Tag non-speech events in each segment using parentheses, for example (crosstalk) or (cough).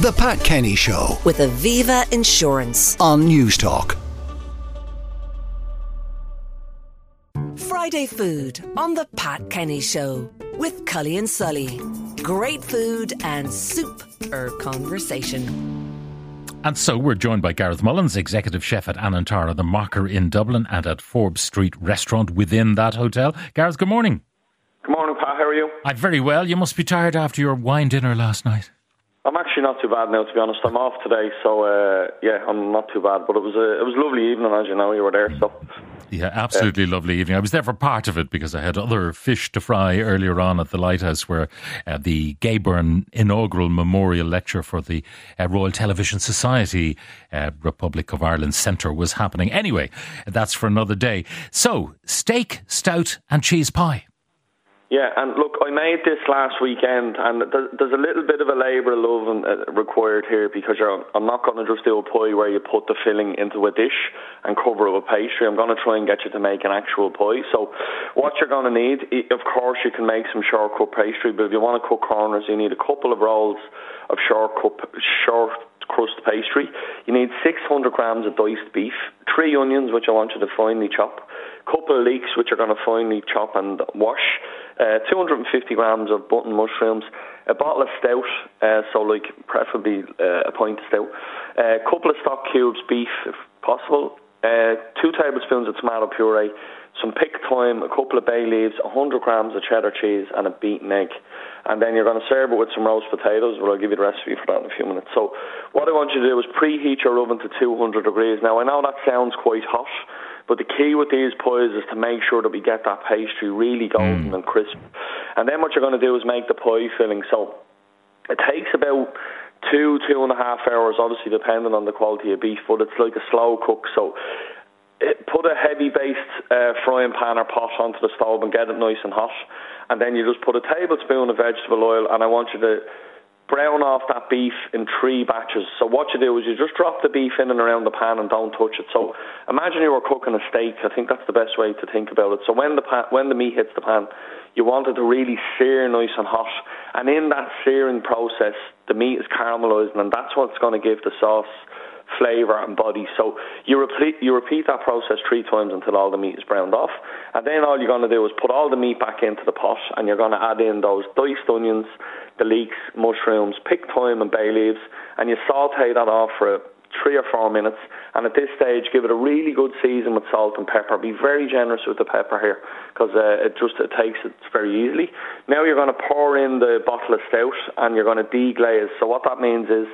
The Pat Kenny Show with Aviva Insurance. on Newstalk. Friday food on the Pat Kenny Show with Cully and Sully. Great food and soup or conversation. And so we're joined by Gareth Mullins, executive chef at Anantara, the Marker in Dublin, and at Forbes Street restaurant within that hotel. Gareth, good morning. Good morning, Pat. How are you? I'm very well. You must be tired after your wine dinner last night. I'm actually not too bad now, to be honest. I'm off today, so uh, yeah, I'm not too bad. But it was a it was a lovely evening, as you know. You were there, so Yeah, absolutely lovely evening. I was there for part of it because I had other fish to fry earlier on at the Lighthouse, where uh, the Gay Byrne inaugural memorial lecture for the uh, Royal Television Society uh, Republic of Ireland Centre was happening. Anyway, that's for another day. So, steak, stout, and cheese pie. Yeah. And look, I made this last weekend, and there's a little bit of a labour of love uh, required here because I'm not going to just do a pie where you put the filling into a dish and cover it with pastry. I'm going to try and get you to make an actual pie. So, what you're going to need, of course, you can make some short cut pastry, but if you want to cut corners, you need a couple of rolls of short cut short crust pastry. You need 600 grams of diced beef, three onions, which I want you to finely chop, couple of leeks, which you're going to finely chop and wash, uh, 250 grams of button mushrooms, a bottle of stout, uh, so like preferably uh, a pint of stout, a couple of stock cubes beef, if possible, uh, two tablespoons of tomato puree, some picked thyme, a couple of bay leaves, 100 grams of cheddar cheese, and a beaten egg. And then you're going to serve it with some roast potatoes, but I'll give you the recipe for that in a few minutes. So, what I want you to do is preheat your oven to 200 degrees. Now, I know that sounds quite hot, but the key with these pies is to make sure that we get that pastry really golden and crisp. And then what you're going to do is make the pie filling. So, it takes about two, two and a half hours, obviously depending on the quality of beef, but it's like a slow cook. So it, put a heavy based uh, frying pan or pot onto the stove and get it nice and hot. And then you just put a tablespoon of vegetable oil, and I want you to brown off that beef in three batches. So what you do is you just drop the beef in and around the pan and don't touch it. So imagine you were cooking a steak. I think that's the best way to think about it. So when the pan, when the meat hits the pan, you want it to really sear nice and hot. And in that searing process, the meat is caramelizing, and that's what's going to give the sauce flavour and body. So you repeat you repeat that process three times until all the meat is browned off, and then all you're going to do is put all the meat back into the pot, and you're going to add in those diced onions, the leeks, mushrooms, picked thyme and bay leaves, and you saute that off for three or four minutes. And at this stage, give it a really good season with salt and pepper. Be very generous with the pepper here because uh, it just it takes it very easily. Now you're going to pour in the bottle of stout and you're going to deglaze. So what that means is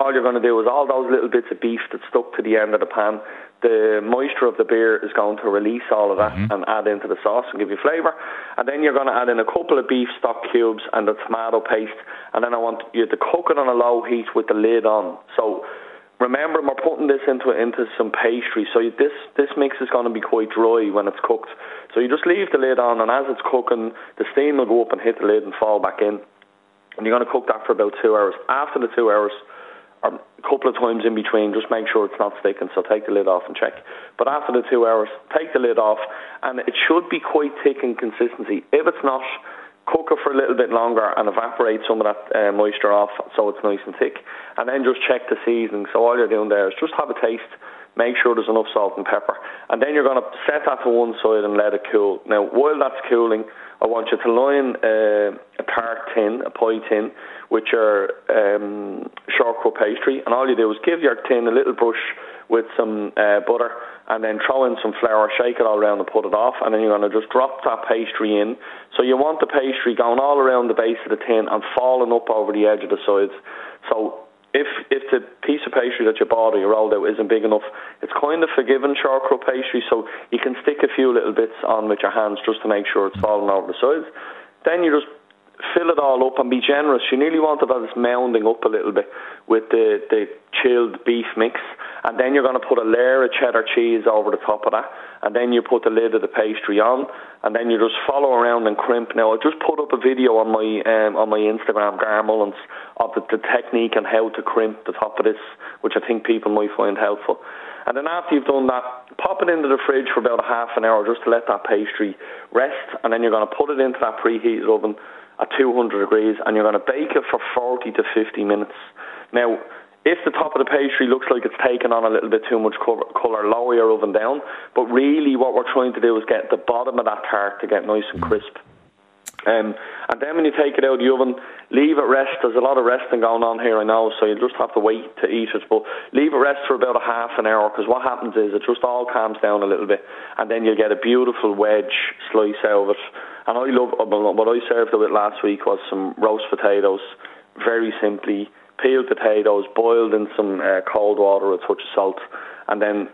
all you're going to do is all those little bits of beef that stuck to the end of the pan, the moisture of the beer is going to release all of that mm-hmm. and add into the sauce and give you flavour. And then you're going to add in a couple of beef stock cubes and the tomato paste. And then I want you to cook it on a low heat with the lid on. So remember, we're putting this into into some pastry. So you- this this mix is going to be quite dry when it's cooked. So you just leave the lid on, and as it's cooking, the steam will go up and hit the lid and fall back in. And you're going to cook that for about two hours. After the two hours, or a couple of times in between, just make sure it's not sticking. So take the lid off and check. But after the two hours, take the lid off, and it should be quite thick in consistency. If it's not, cook it for a little bit longer and evaporate some of that uh, moisture off so it's nice and thick. And then just check the seasoning. So all you're doing there is just have a taste. Make sure there's enough salt and pepper. And then you're going to set that to one side and let it cool. Now, while that's cooling, I want you to line uh, a tart tin, a pie tin, with your um, short pastry. And all you do is give your tin a little brush with some uh, butter and then throw in some flour, shake it all around and put it off. And then you're going to just drop that pastry in. So you want the pastry going all around the base of the tin and falling up over the edge of the sides. So if if the piece of pastry that you bought or you rolled out isn't big enough, it's kind of forgiving cut pastry, so you can stick a few little bits on with your hands just to make sure it's falling over the sides. Then you just fill it all up and be generous. You nearly want it as mounding up a little bit with the, the chilled beef mix. And then you're going to put a layer of cheddar cheese over the top of that. And then you put the lid of the pastry on. And then you just follow around and crimp. Now, I just put up a video on my um, on my Instagram, Gar of the, the technique and how to crimp the top of this, which I think people might find helpful. And then after you've done that, pop it into the fridge for about a half an hour just to let that pastry rest. And then you're going to put it into that preheated oven at 200 degrees and you're going to bake it for 40 to 50 minutes. Now, if the top of the pastry looks like it's taken on a little bit too much colour, lower your oven down. But really, what we're trying to do is get the bottom of that tart to get nice and crisp. Um, and then when you take it out of the oven, leave it rest. There's a lot of resting going on here, I know, so you just have to wait to eat it. But leave it rest for about a half an hour because what happens is it just all calms down a little bit, and then you get a beautiful wedge slice out of it. And I love what I served with last week was some roast potatoes, very simply peeled potatoes, boiled in some uh, cold water, with a touch of salt, and then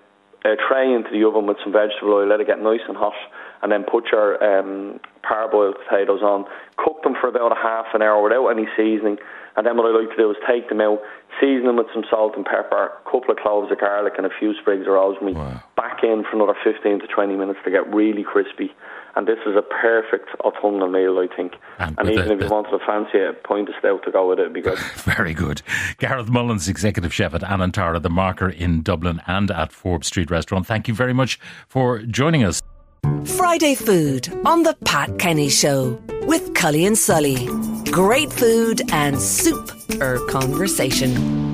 a tray into the oven with some vegetable oil. Let it get nice and hot and then put your um, parboiled potatoes on. Cook them for about a half an hour without any seasoning. And then what I like to do is take them out, season them with some salt and pepper, a couple of cloves of garlic, and a few sprigs of rosemary. Wow. Back in for another 15 to 20 minutes to get really crispy. And this is a perfect autumnal meal, I think. And, and even the, if you wanted to fancy uh, a pint of stout to go with it, it'd be good. (laughs) Very good. Gareth Mullins, Executive Chef at Anantara, the marker in Dublin and at Forbes Street Restaurant. Thank you very much for joining us. Friday Food on the Pat Kenny Show with Cully and Sully. Great food and soup or conversation.